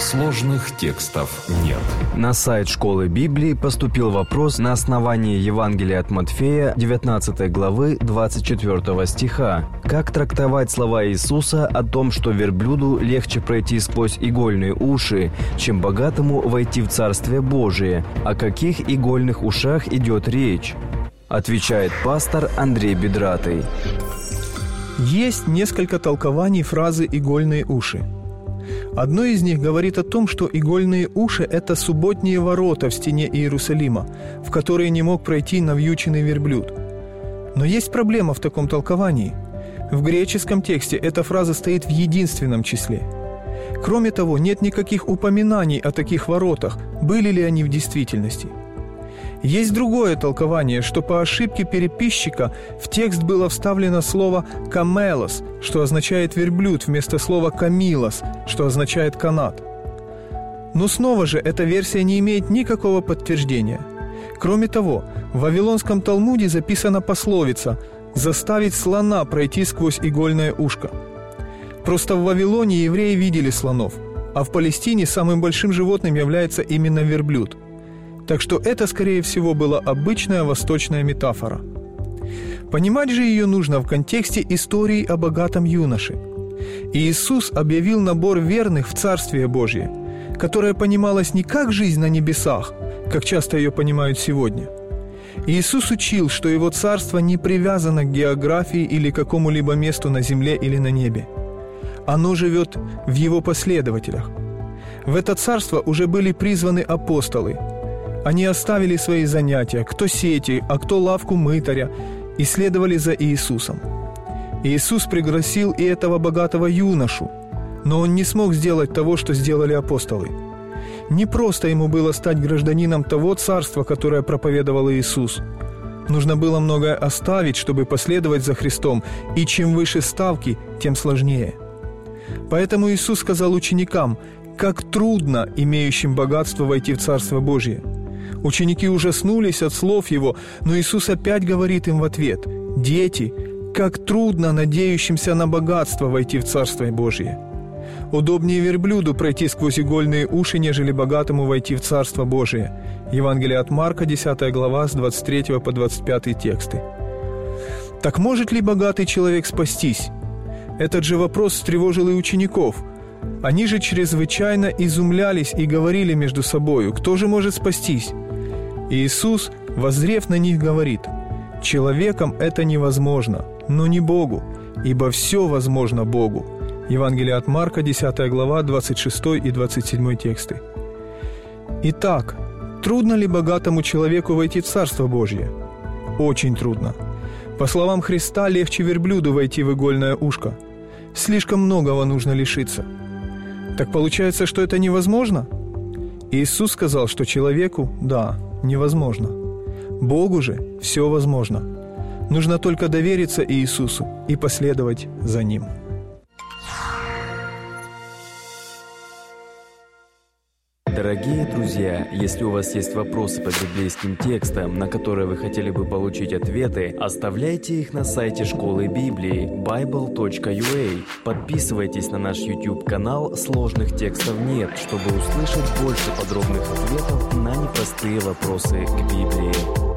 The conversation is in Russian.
Сложных текстов нет. На сайт школы Библии поступил вопрос на основании Евангелия от Матфея 19 главы 24 стиха. Как трактовать слова Иисуса о том, что верблюду легче пройти сквозь игольные уши, чем богатому войти в Царствие Божие? О каких игольных ушах идет речь? Отвечает пастор Андрей Бедратый. Есть несколько толкований фразы «игольные уши». Одно из них говорит о том, что игольные уши – это субботние ворота в стене Иерусалима, в которые не мог пройти навьюченный верблюд. Но есть проблема в таком толковании. В греческом тексте эта фраза стоит в единственном числе. Кроме того, нет никаких упоминаний о таких воротах, были ли они в действительности – есть другое толкование, что по ошибке переписчика в текст было вставлено слово «камелос», что означает «верблюд», вместо слова «камилос», что означает «канат». Но снова же эта версия не имеет никакого подтверждения. Кроме того, в Вавилонском Талмуде записана пословица «заставить слона пройти сквозь игольное ушко». Просто в Вавилоне евреи видели слонов, а в Палестине самым большим животным является именно верблюд – так что это, скорее всего, была обычная восточная метафора. Понимать же ее нужно в контексте истории о богатом юноше. Иисус объявил набор верных в Царствие Божье, которое понималось не как жизнь на небесах, как часто ее понимают сегодня. Иисус учил, что его царство не привязано к географии или какому-либо месту на земле или на небе. Оно живет в его последователях. В это царство уже были призваны апостолы – они оставили свои занятия, кто сети, а кто лавку мытаря, и следовали за Иисусом. Иисус пригласил и этого богатого юношу, но он не смог сделать того, что сделали апостолы. Не просто ему было стать гражданином того царства, которое проповедовал Иисус. Нужно было многое оставить, чтобы последовать за Христом, и чем выше ставки, тем сложнее. Поэтому Иисус сказал ученикам, как трудно имеющим богатство войти в Царство Божье – Ученики ужаснулись от слов его, но Иисус опять говорит им в ответ, «Дети, как трудно надеющимся на богатство войти в Царство Божие. Удобнее верблюду пройти сквозь игольные уши, нежели богатому войти в Царство Божие». Евангелие от Марка, 10 глава, с 23 по 25 тексты. Так может ли богатый человек спастись? Этот же вопрос встревожил и учеников. Они же чрезвычайно изумлялись и говорили между собою, кто же может спастись? Иисус, воззрев на них, говорит, «Человеком это невозможно, но не Богу, ибо все возможно Богу». Евангелие от Марка, 10 глава, 26 и 27 тексты. Итак, трудно ли богатому человеку войти в Царство Божье? Очень трудно. По словам Христа, легче верблюду войти в игольное ушко. Слишком многого нужно лишиться. Так получается, что это невозможно? Иисус сказал, что человеку – да, невозможно. Богу же все возможно. Нужно только довериться Иисусу и последовать за Ним. Дорогие друзья, если у вас есть вопросы по библейским текстам, на которые вы хотели бы получить ответы, оставляйте их на сайте школы Библии bible.ua. Подписывайтесь на наш YouTube-канал «Сложных текстов нет», чтобы услышать больше подробных ответов на непростые вопросы к Библии.